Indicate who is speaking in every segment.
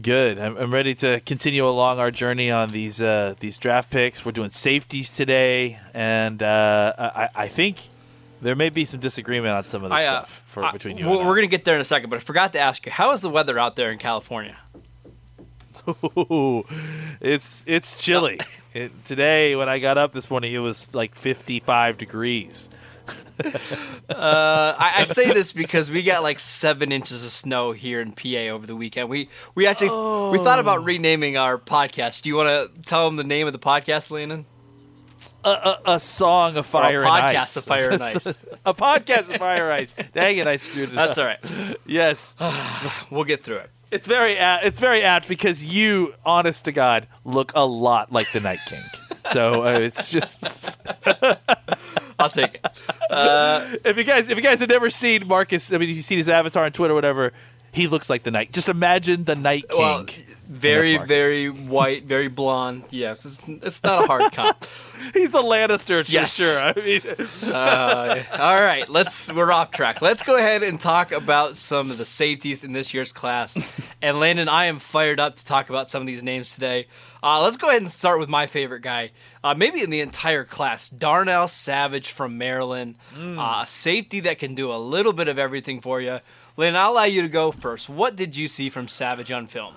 Speaker 1: Good. I'm, I'm ready to continue along our journey on these uh, these draft picks. We're doing safeties today, and uh, I, I think there may be some disagreement on some of the
Speaker 2: uh,
Speaker 1: stuff for,
Speaker 2: I-
Speaker 1: between you.
Speaker 2: We're,
Speaker 1: and
Speaker 2: we're going to get there in a second, but I forgot to ask you, how is the weather out there in California?
Speaker 1: Ooh, it's it's chilly. it, today, when I got up this morning, it was like 55 degrees.
Speaker 2: Uh, I, I say this because we got like seven inches of snow here in PA over the weekend. We we actually we thought about renaming our podcast. Do you want to tell them the name of the podcast, Landon?
Speaker 1: A, a, a song of fire
Speaker 2: a
Speaker 1: and
Speaker 2: podcast of Fire and Ice.
Speaker 1: a podcast of fire and ice. Dang it, I screwed it
Speaker 2: That's
Speaker 1: up.
Speaker 2: all right.
Speaker 1: Yes.
Speaker 2: We'll get through it.
Speaker 1: It's very apt, it's very apt because you, honest to God, look a lot like the Night King. So uh, it's just
Speaker 2: I'll take it.
Speaker 1: Uh, if you guys if you guys have never seen Marcus, I mean if you've seen his avatar on Twitter, or whatever. He looks like the Night. Just imagine the Night King.
Speaker 2: Well, very very white, very blonde. Yes, it's, it's not a hard comp.
Speaker 1: He's a Lannister for
Speaker 2: Yes.
Speaker 1: sure. I mean,
Speaker 2: Uh, all right, let's we're off track. Let's go ahead and talk about some of the safeties in this year's class. And Landon, I am fired up to talk about some of these names today. Uh, let's go ahead and start with my favorite guy, uh, maybe in the entire class, Darnell Savage from Maryland, uh, a safety that can do a little bit of everything for you. Landon, I'll allow you to go first. What did you see from Savage on film?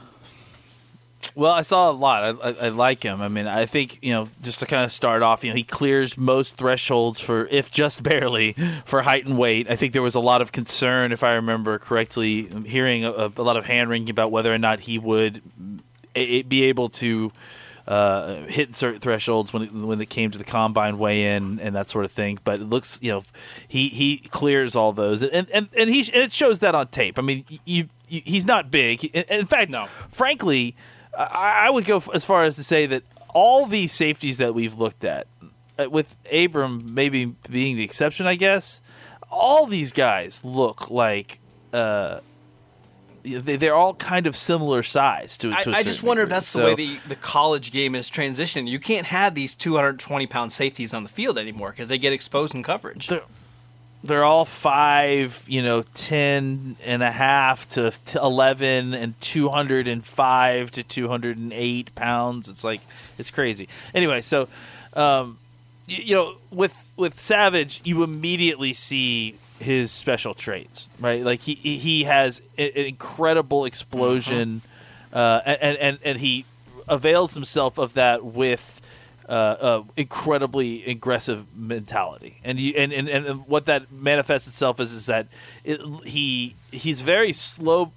Speaker 1: Well, I saw a lot. I, I, I like him. I mean, I think you know, just to kind of start off, you know, he clears most thresholds for, if just barely, for height and weight. I think there was a lot of concern, if I remember correctly, hearing a, a lot of hand wringing about whether or not he would be able to uh, hit certain thresholds when it, when it came to the combine weigh in and that sort of thing. But it looks, you know, he he clears all those, and and and he and it shows that on tape. I mean, you, you he's not big. In fact,
Speaker 2: No.
Speaker 1: frankly, I, I would go as far as to say that all these safeties that we've looked at, uh, with Abram maybe being the exception, I guess, all these guys look like. Uh, they're all kind of similar size to.
Speaker 2: I,
Speaker 1: to a
Speaker 2: I just wonder if
Speaker 1: degree.
Speaker 2: that's the way the, the college game is transitioning. You can't have these 220 pound safeties on the field anymore because they get exposed in coverage.
Speaker 1: They're- they're all five, you know, ten and a half to to eleven and two hundred and five to two hundred and eight pounds. It's like it's crazy. Anyway, so um, y- you know, with with Savage, you immediately see his special traits, right? Like he he has an incredible explosion, uh, and and and he avails himself of that with uh, uh, incredibly aggressive mentality, and you and, and, and what that manifests itself is is that it, he he's very slow.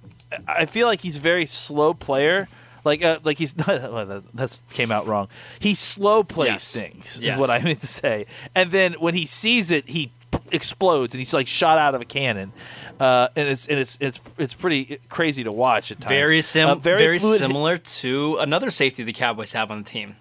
Speaker 1: I feel like he's a very slow player. Like uh, like he's not. Well, that that's came out wrong. He slow plays
Speaker 2: Yes.
Speaker 1: things
Speaker 2: Yes.
Speaker 1: is what I meant to say. And then when he sees it, he explodes and he's like shot out of a cannon. Uh, and it's and it's it's it's pretty crazy to watch at times.
Speaker 2: Very sim,
Speaker 1: Uh,
Speaker 2: very,
Speaker 1: fluid-
Speaker 2: similar to another safety the Cowboys have on the team.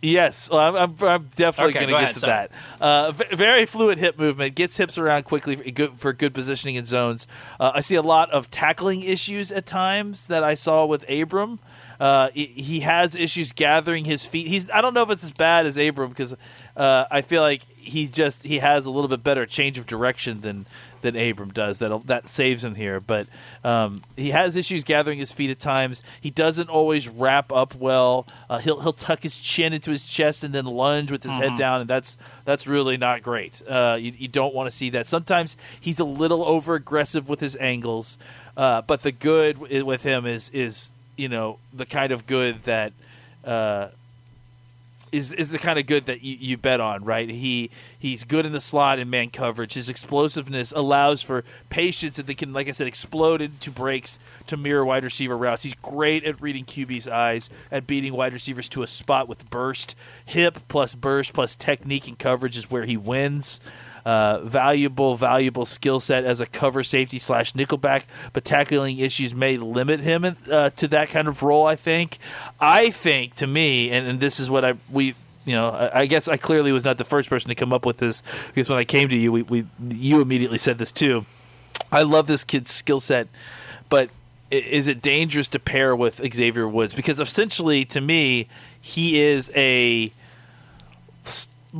Speaker 1: Yes, well, I'm, I'm, I'm definitely
Speaker 2: Okay,
Speaker 1: going
Speaker 2: go
Speaker 1: to get to that. Uh, very fluid hip movement, gets hips around quickly for good, for good positioning in zones. Uh, I see a lot of tackling issues at times that I saw with Abram. Uh, he, has issues gathering his feet. He's I don't know if it's as bad as Abram because uh, I feel like he's just he has a little bit better change of direction than than Abram does. That that saves him here, but um, he has issues gathering his feet at times. He doesn't always wrap up well. Uh, he'll he'll tuck his chin into his chest and then lunge with his head down, and that's that's really not great. Uh, you, you don't want to see that. Sometimes he's a little over aggressive with his angles, uh, but the good with him is is you know the kind of good that uh, is is the kind of good that you, you bet on, right? He he's good in the slot and man coverage. His explosiveness allows for patience and they can, like I said, explode into breaks to mirror wide receiver routes. He's great at reading QB's eyes, at beating wide receivers to a spot with burst. Hip plus burst plus technique and coverage is where he wins. Uh, valuable, valuable skill set as a cover safety slash nickelback, but tackling issues may limit him uh, to that kind of role. I think. I think to me, and, and this is what I we you know, I, I, guess I clearly was not the first person to come up with this because when I came to you, we, we you immediately said this too. I love this kid's skill set, but is it dangerous to pair with Xavier Woods? Because essentially, to me, he is a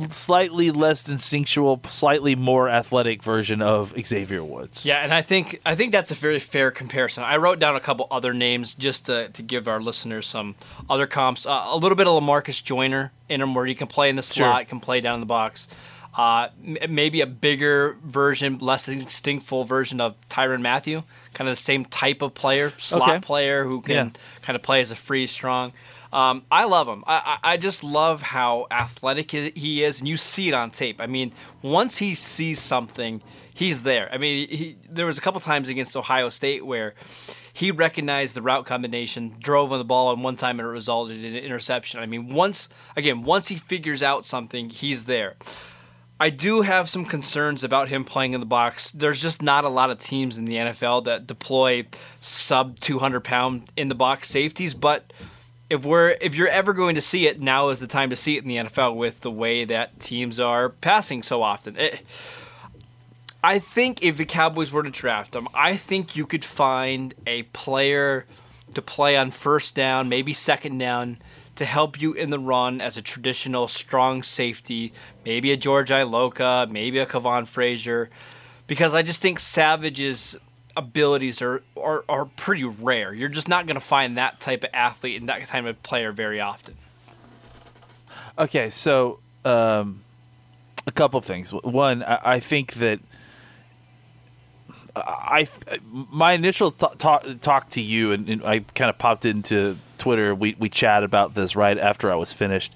Speaker 1: slightly less instinctual, slightly more athletic version of Xavier Woods.
Speaker 2: Yeah, and I think I think that's a very fair comparison. I wrote down a couple other names just to, to give our listeners some other comps. Uh, a little bit of Lamarcus Joyner in him, where he can play in the slot, sure. can play down in the box. Uh, maybe a bigger version, less instinctful version of Tyrann Mathieu, kind of the same type of player, slot okay. player who can yeah. kind of play as a free strong. Um, I love him. I, I, just love how athletic he is, and you see it on tape. I mean, once he sees something, he's there. I mean, he, there was a couple times against Ohio State where he recognized the route combination, drove on the ball, and one time it resulted in an interception. I mean, once again, once he figures out something, he's there. I do have some concerns about him playing in the box. There's just not a lot of teams in the NFL that deploy sub 200 pound in the box safeties, but if we're if you're ever going to see it, now is the time to see it in the NFL with the way that teams are passing so often. It, I think if the Cowboys were to draft him, I think you could find a player to play on first down, maybe second down, to help you in the run as a traditional strong safety, maybe a George Iloka, maybe a Kavon Frazier, because I just think Savage is abilities are, are, are pretty rare. You're just not going to find that type of athlete and that type of player very often.
Speaker 1: Okay, so um, a couple things. One, I, I think that I my initial th- talk, talk to you, and, and I kind of popped into Twitter. We we chat about this right after I was finished.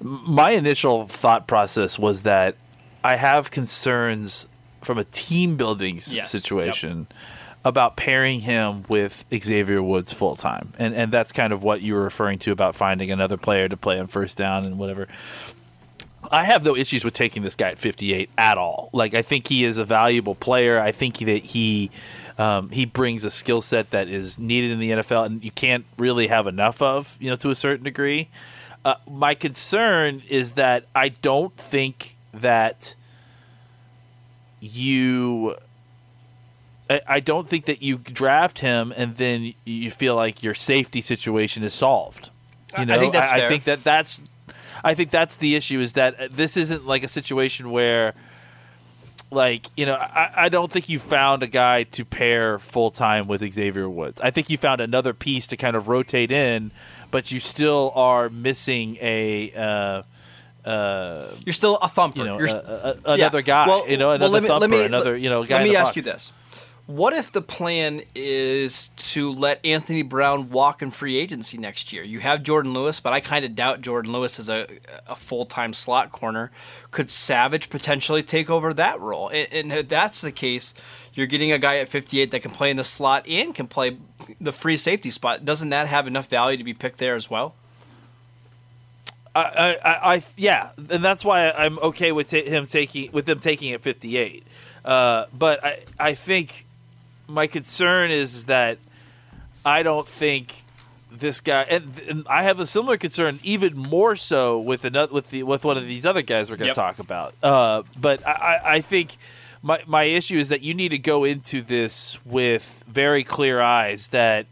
Speaker 1: My initial thought process was that I have concerns from a team building yes. situation. Yep about pairing him with Xavier Woods full time, and and that's kind of what you were referring to about finding another player to play on first down and whatever. I have no issues with taking this guy at 58 at all. Like I think he is a valuable player. I think that he um, he brings a skill set that is needed in the NFL, and you can't really have enough of, you know, to a certain degree. Uh, my concern is that I don't think that you I don't think that you draft him and then you feel like your safety situation is solved. You know,
Speaker 2: I think, I,
Speaker 1: I think that that's I think that's the issue is that this isn't like a situation where like you know I, I don't think you found a guy to pair full time with Xavier Woods. I think you found another piece to kind of rotate in, but you still are missing a. Uh, uh,
Speaker 2: You're still a thumper.
Speaker 1: You know,
Speaker 2: You're,
Speaker 1: a, a, another yeah. guy. Well, you know, another well, me, thumper. Me, another you know guy.
Speaker 2: Let me ask
Speaker 1: box.
Speaker 2: you this: what if the plan is to let Anthony Brown walk in free agency next year? You have Jourdan Lewis, but I kind of doubt Jourdan Lewis is a, a full time slot corner. Could Savage potentially take over that role? And, if that's the case, you're getting a guy at 58 that can play in the slot and can play the free safety spot. Doesn't that have enough value to be picked there as well?
Speaker 1: I, I, I yeah, and that's why I'm okay with him taking with them taking it 58. Uh, but I, I think my concern is that I don't think this guy and, and, I have a similar concern, even more so with another with the with one of these other guys we're going to yep. talk about. Uh, but I, I think my my issue is that you need to go into this with very clear eyes that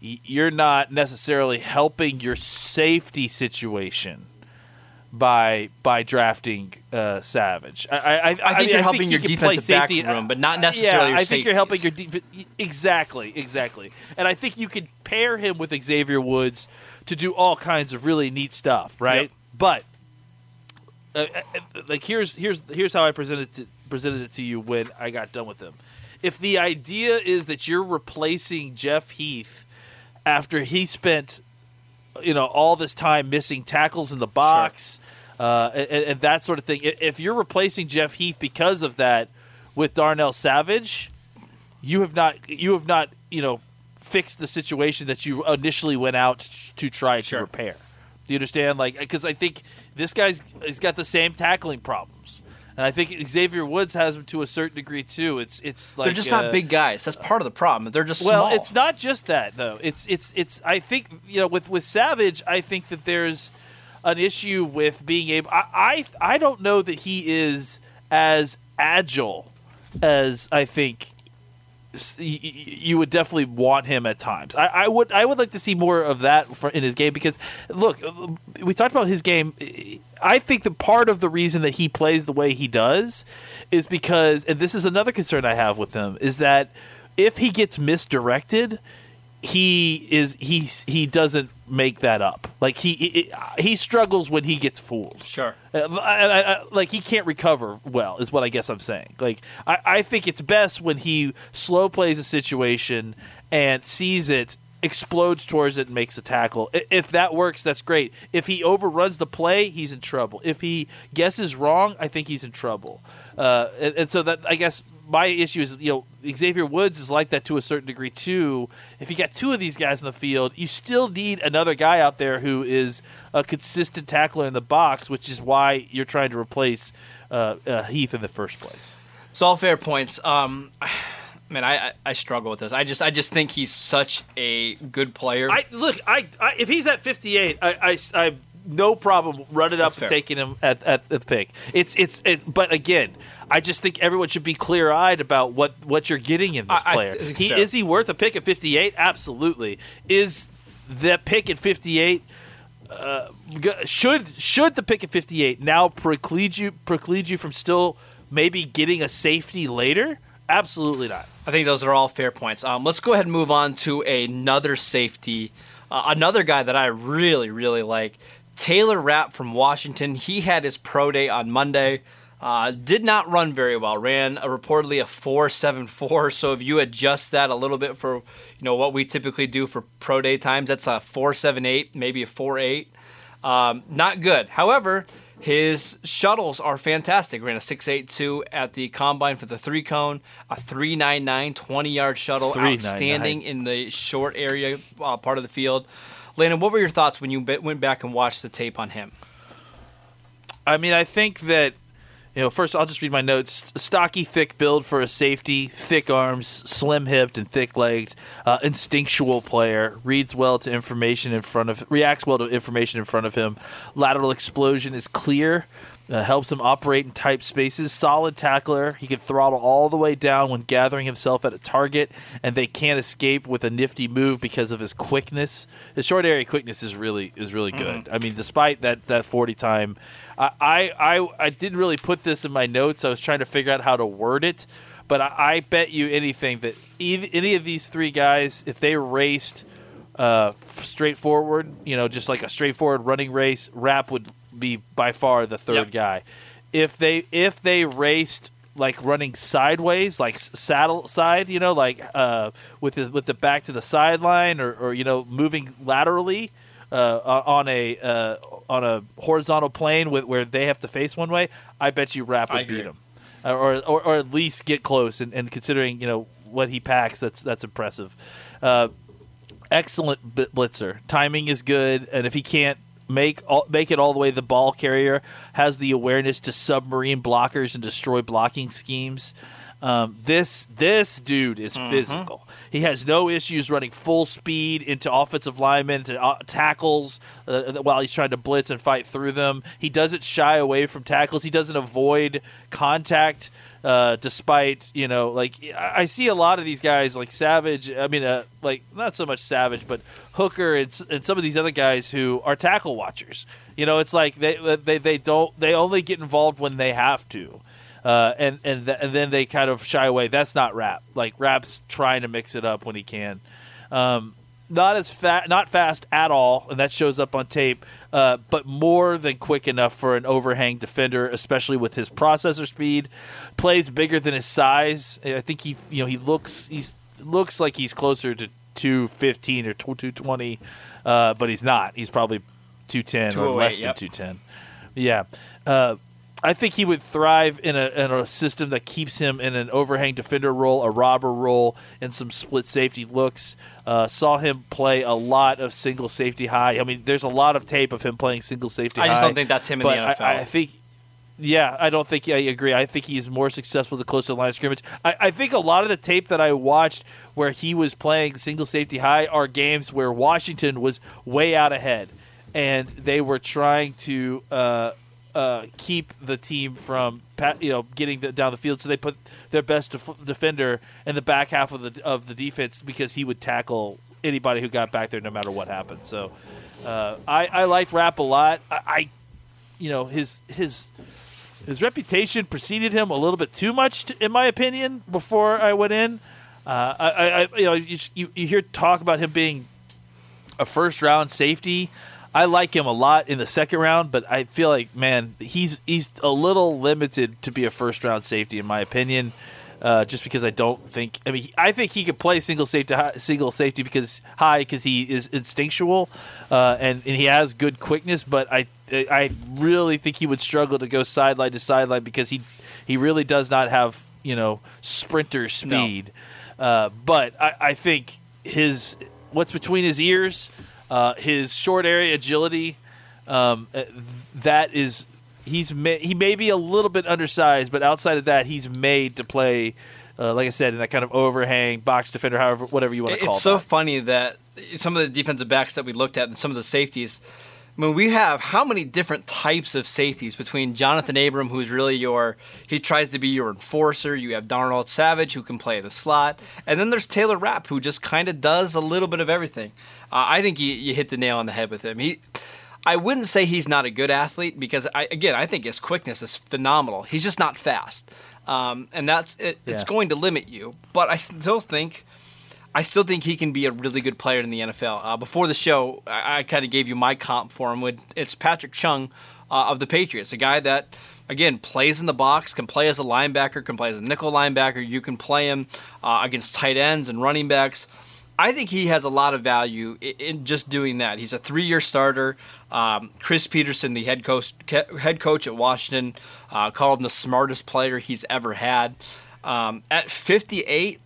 Speaker 1: you're not necessarily helping your safety situation by by drafting uh, Savage. I, I, I,
Speaker 2: I think
Speaker 1: mean,
Speaker 2: you're helping your defensive back room, but not necessarily.
Speaker 1: Yeah,
Speaker 2: I
Speaker 1: think you're helping your defense. exactly, exactly. And I think you could pair him with Xavier Woods to do all kinds of really neat stuff, right? Yep. But uh, uh like here's here's here's how I presented to, presented it to you when I got done with him. If the idea is that you're replacing Jeff Heath after he spent you know all this time missing tackles in the box uh, and, and that sort of thing. If you're replacing Jeff Heath because of that with Darnell Savage, you have not you have not you know fixed the situation that you initially went out to try to repair. Do you understand? Like, because I think this guy's he's got the same tackling problems, and I think Xavier Woods has them to a certain degree too. It's it's like
Speaker 2: They're just
Speaker 1: uh,
Speaker 2: not big guys. That's part of the problem. They're just
Speaker 1: well,
Speaker 2: small.
Speaker 1: it's not just that though. It's it's it's. I think you know with with Savage, I think that there's an issue with being able. I I, I don't know that he is as agile as I think you would definitely want him at times. I, I would I would like to see more of that in his game because look, uh, we talked about his game. I think that part of the reason that he plays the way he does is because, and this is another concern I have with him, is that if he gets misdirected, he is he he doesn't make that up. Like he he, he struggles when he gets fooled.
Speaker 2: Sure.
Speaker 1: Uh, and I, I, like he can't recover well is what I guess I'm saying. Like I, I think it's best when he slow plays a situation and sees it, explodes towards it, and makes a tackle. If that works, that's great. If he overruns the play, he's in trouble. If he guesses wrong, I think he's in trouble. Uh, and, and so that I guess my issue is you know Xavier Woods is like that to a certain degree too. If you got two of these guys in the field, you still need another guy out there who is a consistent tackler in the box, which is why you're trying to replace uh, uh, Heath in the first place.
Speaker 2: It's all fair points. Um, man, I, I I struggle with this. I just I just think he's such a good player.
Speaker 1: I look, I, I if he's at 58, I, I, I no problem running up
Speaker 2: That's
Speaker 1: and taking him at, at the pick. It's it's it, but again, I just think everyone should be clear eyed about what what you're getting in this
Speaker 2: I- I
Speaker 1: player.
Speaker 2: think
Speaker 1: he
Speaker 2: fair.
Speaker 1: is he worth a pick at 58? Absolutely. Is the pick at 58? Uh, should should the pick at 58 now preclude you preclude you from still maybe getting a safety later? Absolutely not.
Speaker 2: I think those are all fair points. Um, let's go ahead and move on to another safety, uh, another guy that I really, really like, Taylor Rapp from Washington. He had his pro day on Monday. Uh, did not run very well. Ran a, reportedly a four seven four. So if you adjust that a little bit for you know what we typically do for pro day times, that's a four seven eight, maybe a four eight. Um, not good. However, his shuttles are fantastic. Ran a 6.82 at the combine for the three cone, a 3.99 20 yard shuttle, outstanding in the short area uh, part of the field. Landon, what were your thoughts when you went back and watched the tape on him?
Speaker 1: I mean, I think that you know. First, I'll just read my notes. Stocky, thick build for a safety, thick arms, slim hipped and thick legged, uh, instinctual player. Reads well to information in front of, reacts well to information in front of him. Lateral explosion is clear. Uh, helps him operate in tight spaces. Solid tackler. He can throttle all the way down when gathering himself at a target, and they can't escape with a nifty move because of his quickness. His short area quickness is really is really good. I mean, despite that that forty time, I, I I I didn't really put this in my notes. I was trying to figure out how to word it, but I, I bet you anything that any of these three guys, if they raced uh, straightforward, you know, just like a straightforward running race, Rapp would be by far the third
Speaker 2: Yep.
Speaker 1: guy. If they if they raced like running sideways, like saddle side, you know, like uh, with the, with the back to the sideline, or, or you know, moving laterally uh, on a uh, on a horizontal plane with where they have to face one way, I bet you
Speaker 2: Rapp
Speaker 1: would beat him, Uh, or, or or at least get close. And, and considering you know what he packs, that's that's impressive. Uh, excellent blitzer. Timing is good, and if he can't make all, make it all the way, the ball carrier has the awareness to submarine blockers and destroy blocking schemes. Um, this this dude is physical. He has no issues running full speed into offensive linemen to uh, tackles uh, while he's trying to blitz and fight through them. He doesn't shy away from tackles. He doesn't avoid contact uh, despite you know like I see a lot of these guys like Savage. I mean, uh, like not so much Savage, but Hooker and, and some of these other guys who are tackle watchers. You know, it's like they they they don't they only get involved when they have to. Uh, and and th- and then they kind of shy away. That's not Rapp. Like Rapp's trying to mix it up when he can. Um, not as fast, not fast at all, and that shows up on tape. Uh, but more than quick enough for an overhang defender, especially with his processor speed. Plays bigger than his size. I think he, you know, he looks he's looks like he's closer to two fifteen or two twenty, uh, but he's not. He's probably two ten or less
Speaker 2: yep.
Speaker 1: than two ten. Yeah. Uh, I think he would thrive in a, in a system that keeps him in an overhang defender role, a robber role, and some split safety looks. Uh, saw him play a lot of single safety high. I mean, there's a lot of tape of him playing single safety
Speaker 2: I
Speaker 1: high.
Speaker 2: just don't think that's him in the NFL.
Speaker 1: I, I think, yeah, I don't think I agree. I think he's more successful the closer to the line of scrimmage. I, I think a lot of the tape that I watched where he was playing single safety high are games where Washington was way out ahead, and they were trying to. Uh, uh, keep the team from you know getting the, down the field. So they put their best def- defender in the back half of the of the defense because he would tackle anybody who got back there no matter what happened. So uh, I, I liked Rapp a lot. I, I you know his his his reputation preceded him a little bit too much, t in my opinion. Before I went in, uh, I, I, you know you you hear talk about him being a first round safety. I like him a lot in the second round, but I feel like man, he's he's a little limited to be a first round safety in my opinion. Uh, just because I don't think, I mean, I think he could play single safety, high, single safety because high because he is instinctual, uh, and and he has good quickness. But I I really think he would struggle to go sideline to sideline because he he really does not have you know sprinter speed. Uh, but I, I think his what's between his ears, uh, his short area agility, um, uh, that is he's ma- he may be a little bit undersized, but outside of that, he's made to play. Uh, like I said, in that kind of overhang box defender, however, whatever you want to call it.
Speaker 2: It's so
Speaker 1: that.
Speaker 2: funny that some of the defensive backs that we looked at and some of the safeties. I mean, we have how many different types of safeties between Johnathan Abram, who's really your he tries to be your enforcer. You have Darnell Savage, who can play the slot, and then there's Taylor Rapp, who just kind of does a little bit of everything. Uh, I think you, you hit the nail on the head with him. He. I wouldn't say he's not a good athlete because I, again I think his quickness is phenomenal. He's just not fast, um, and that's it, it's going to limit you. But I still think I still think he can be a really good player in the NFL. Uh, before the show, I, I kind of gave you my comp for him. With it's Patrick Chung uh, of the Patriots, a guy that again plays in the box, can play as a linebacker, can play as a nickel linebacker. You can play him uh, against tight ends and running backs. I think he has a lot of value in, just doing that. He's a three-year starter. Um, Chris Petersen, the head coach, head coach at Washington, uh, called him the smartest player he's ever had. Um, at 58,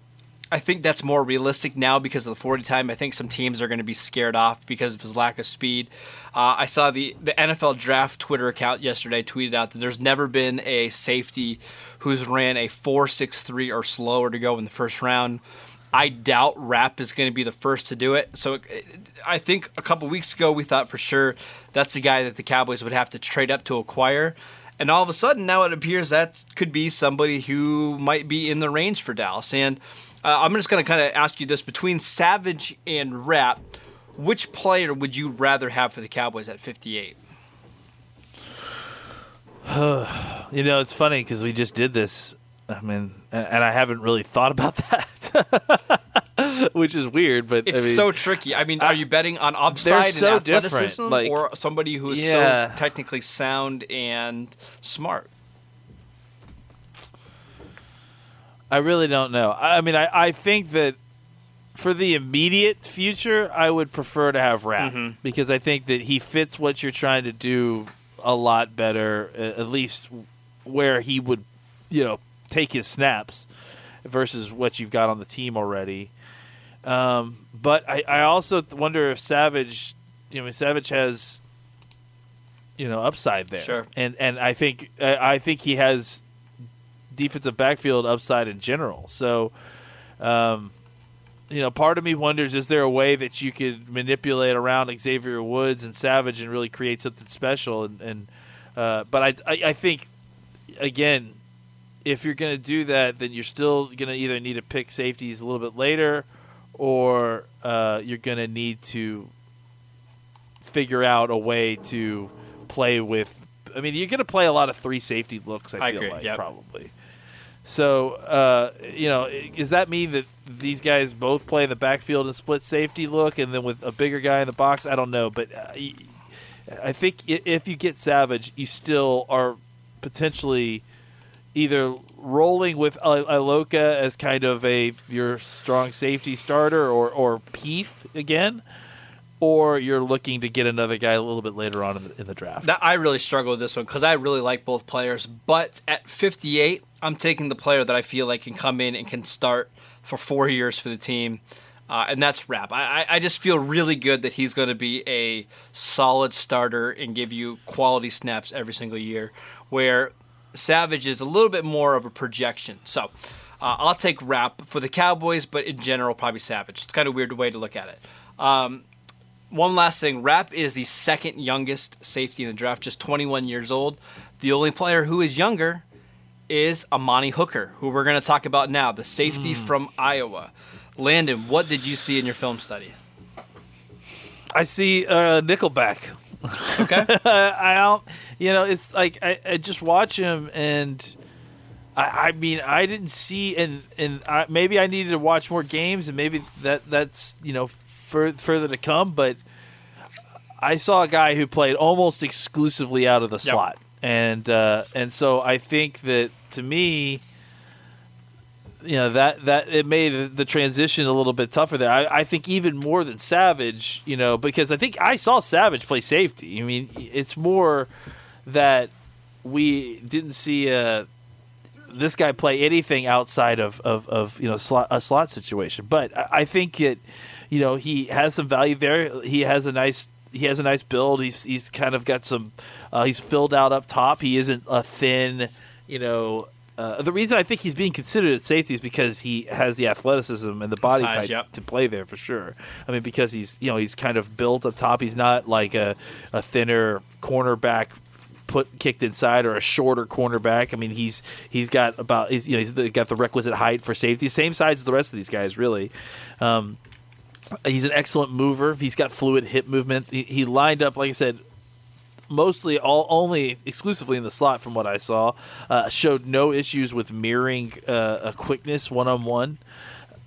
Speaker 2: I think that's more realistic now because of the 40 time. I think some teams are going to be scared off because of his lack of speed. Uh, I saw the, the NFL Draft Twitter account yesterday tweeted out that there's never been a safety who's ran a 4.63 or slower to go in the first round. I doubt Rapp is going to be the first to do it. So it, I think a couple weeks ago we thought for sure that's a guy that the Cowboys would have to trade up to acquire. And all of a sudden now it appears that could be somebody who might be in the range for Dallas. And uh, I'm just going to kind of ask you this between Savage and Rapp, which player would you rather have for the Cowboys at 58?
Speaker 1: You know, it's funny because we just did this. I mean, and I haven't really thought about that, which is weird. But
Speaker 2: It's
Speaker 1: I mean,
Speaker 2: so tricky. I mean, are you betting on upside
Speaker 1: so
Speaker 2: and
Speaker 1: different,
Speaker 2: athleticism
Speaker 1: like-
Speaker 2: or somebody who is
Speaker 1: Yeah.
Speaker 2: so technically sound and smart?
Speaker 1: I really don't know. I mean, I, I think that for the immediate future, I would prefer to have Rapp mm-hmm. because I think that he fits what you're trying to do a lot better, at least where he would, you know, take his snaps versus what you've got on the team already. Um, but I, I also wonder if Savage, you know, Savage has, you know, upside there.
Speaker 2: Sure.
Speaker 1: And and I think I think he has defensive backfield upside in general. So, um, you know, part of me wonders: is there a way that you could manipulate around Xavier Woods and Savage and really create something special? And, and uh, but I, I, I think again, if you're going to do that, then you're still going to either need to pick safeties a little bit later, or uh, you're going to need to figure out a way to play with. I mean, you're going to play a lot of three safety looks. I,
Speaker 2: I
Speaker 1: feel
Speaker 2: agree,
Speaker 1: like
Speaker 2: yep.
Speaker 1: probably. So, uh, you know, does that mean that these guys both play in the backfield and split safety look, and then with a bigger guy in the box? I don't know, but I y- I think if you get Savage, you still are potentially either rolling with Iloka as kind of a your strong safety starter, or or Heath again, or you're looking to get another guy a little bit later on in the, in the draft.
Speaker 2: That, I really struggle with this one because I really like both players. But at 58, I'm taking the player that I feel like can come in and can start for four years for the team. Uh, and that's Rapp. I, I, I just feel really good that he's going to be a solid starter and give you quality snaps every single year. Where Savage is a little bit more of a projection. So uh, I'll take Rapp for the Cowboys, but in general, probably Savage. It's kind of a weird way to look at it. Um, one last thing Rapp is the second youngest safety in the draft, just 21 years old. The only player who is younger is Amani Hooker, who we're going to talk about now, the safety from Iowa. Landon, what did you see in your film study?
Speaker 1: I see uh, Nickelback.
Speaker 2: Okay.
Speaker 1: I don't, you know, it's like I, I just watch him and. I, I mean, I didn't see, and and I, maybe I needed to watch more games, and maybe that that's you know fur, further to come. But I saw a guy who played almost exclusively out of the slot, and uh, and so I think that to me, you know that that it made the transition a little bit tougher there. I, I think even more than Savage, you know, because I think I saw Savage play safety. I mean, it's more that we didn't see a this guy play anything outside of, of, of you know slot, a slot situation. But I, I think it, you know, he has some value there. He has a nice he has a nice build. He's he's kind of got some. Uh, he's filled out up top. He isn't a thin, you know. Uh, the reason I think he's being considered at safety is because he has the athleticism and the body
Speaker 2: Size,
Speaker 1: type
Speaker 2: yep.
Speaker 1: to play there for sure. I mean, because he's you know he's kind of built up top. He's not like a, a thinner cornerback put kicked inside or a shorter cornerback. I mean, he's he's got about he's you know he's got the requisite height for safety, same size as the rest of these guys, really. Um, he's an excellent mover. He's got fluid hip movement. He, he lined up, like I said, mostly all only exclusively in the slot from what I saw. Uh, showed no issues with mirroring uh, a quickness one on one.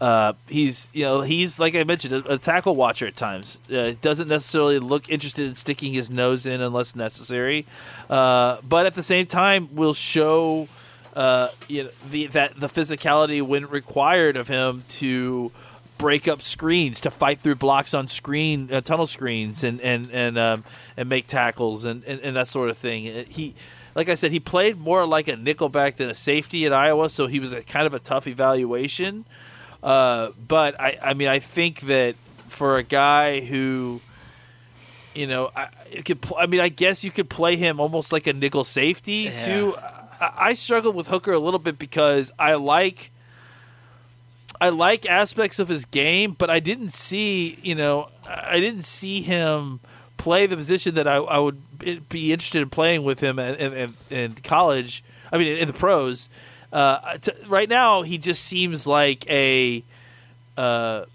Speaker 1: Uh, he's you know he's like I mentioned a, a tackle watcher at times. Uh, doesn't necessarily look interested in sticking his nose in unless necessary, uh, but at the same time will show uh, you know the that the physicality when required of him to break up screens to fight through blocks on screen uh, tunnel screens and and and um, and make tackles and, and, and that sort of thing. Uh, He like I said, he played more like a nickelback than a safety at Iowa, so he was a kind of a tough evaluation. Uh, but I, I mean, I think that for a guy who, you know, I, it could. pl- I mean, I guess you could play him almost like a nickel safety
Speaker 2: Yeah.
Speaker 1: too. I, I struggle with Hooker a little bit because I like. I like aspects of his game, but I didn't see, you know, I didn't see him play the position that I, I would be interested in playing with him in, in, in college. I mean, in the pros. Uh, right now, he just seems like a uh,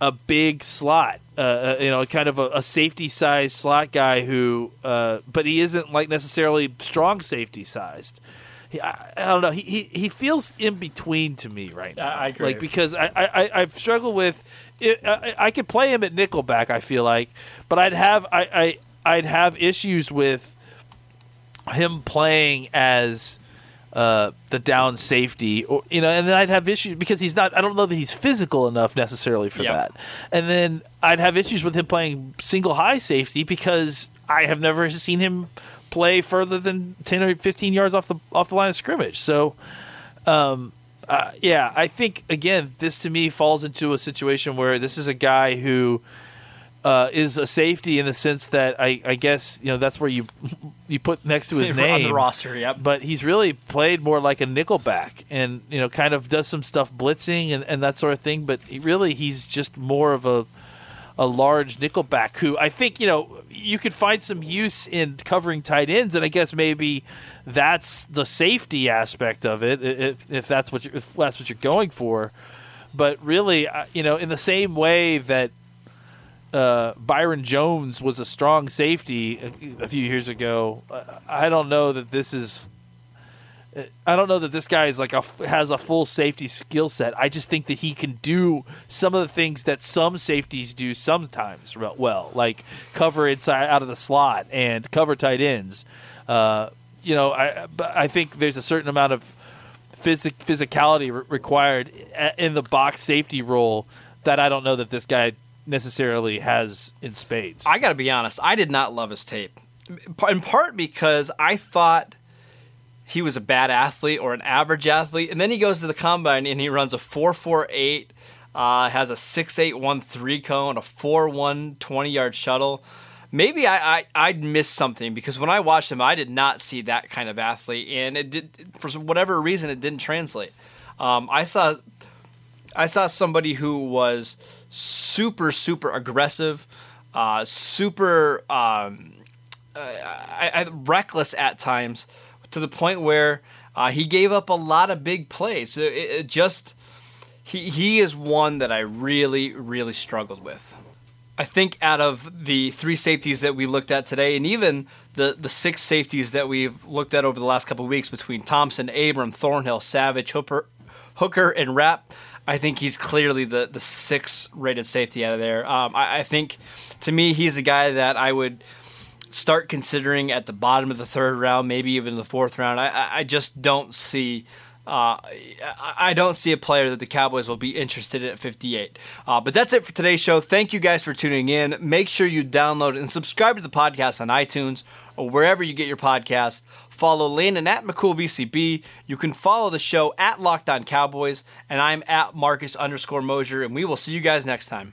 Speaker 1: a big slot, uh, uh, you know, kind of a, a safety size slot guy who, uh, but he isn't like necessarily strong safety sized. He, I, I don't know. He, he he feels in between to me right now.
Speaker 2: I- I agree.
Speaker 1: Like because I I, I've struggled with. It, I, I could play him at nickelback. I feel like, but I'd have I, I I'd have issues with him playing as uh, the down safety, or you know, and then I'd have issues because he's not. I don't know that he's physical enough necessarily for
Speaker 2: Yep.
Speaker 1: that. And then I'd have issues with him playing single high safety because I have never seen him play further than ten or fifteen yards off the off the line of scrimmage. So. Um, uh, yeah, I think again, this to me falls into a situation where this is a guy who uh, is a safety in the sense that I, I guess you know that's where you you put next to his
Speaker 2: on
Speaker 1: name
Speaker 2: the roster. Yep.
Speaker 1: but he's really played more like a nickelback and you know kind of does some stuff blitzing and, and that sort of thing but he really he's just more of a a large nickelback who I think you know you could find some use in covering tight ends and I guess maybe that's the safety aspect of it if, if that's what if that's what you're going for but really uh, you know in the same way that uh, Byron Jones was a strong safety a, a few years ago. Uh, I don't know that this is. I don't know that this guy is like a has a full safety skill set. I just think that he can do some of the things that some safeties do sometimes well, like cover inside out of the slot and cover tight ends. Uh, you know, I I think there's a certain amount of physic- physicality re- required in the box safety role that I don't know that this guy necessarily has in spades.
Speaker 2: I got to be honest, I did not love his tape. In part because I thought he was a bad athlete or an average athlete, and then he goes to the combine and he runs a 4.48, uh, has a 6.813 cone, a 4.1 20 yard shuttle. Maybe I, I I'd missed something because when I watched him, I did not see that kind of athlete, and it did for whatever reason it didn't translate. Um, I saw I saw somebody who was super super aggressive, uh, super um, uh, I, I, reckless at times, to the point where uh, he gave up a lot of big plays. It, it just he he is one that I really really struggled with. I think out of the three safeties that we looked at today, and even the, the six safeties that we've looked at over the last couple weeks between Thompson, Abram, Thornhill, Savage, Hooker, Hooker and Rapp, I think he's clearly the, the six rated safety out of there. Um, I, I, think, to me, he's a guy that I would start considering at the bottom of the third round, maybe even the fourth round. I, I just don't see. Uh, I don't see a player that the Cowboys will be interested in at 58. Uh, but that's it for today's show. Thank you guys for tuning in. Make sure you download and subscribe to the podcast on iTunes or wherever you get your podcasts. Follow Landon at McCoolBCB. You can follow the show at Locked On Cowboys, and I'm at Marcus underscore Mosher, and we will see you guys next time.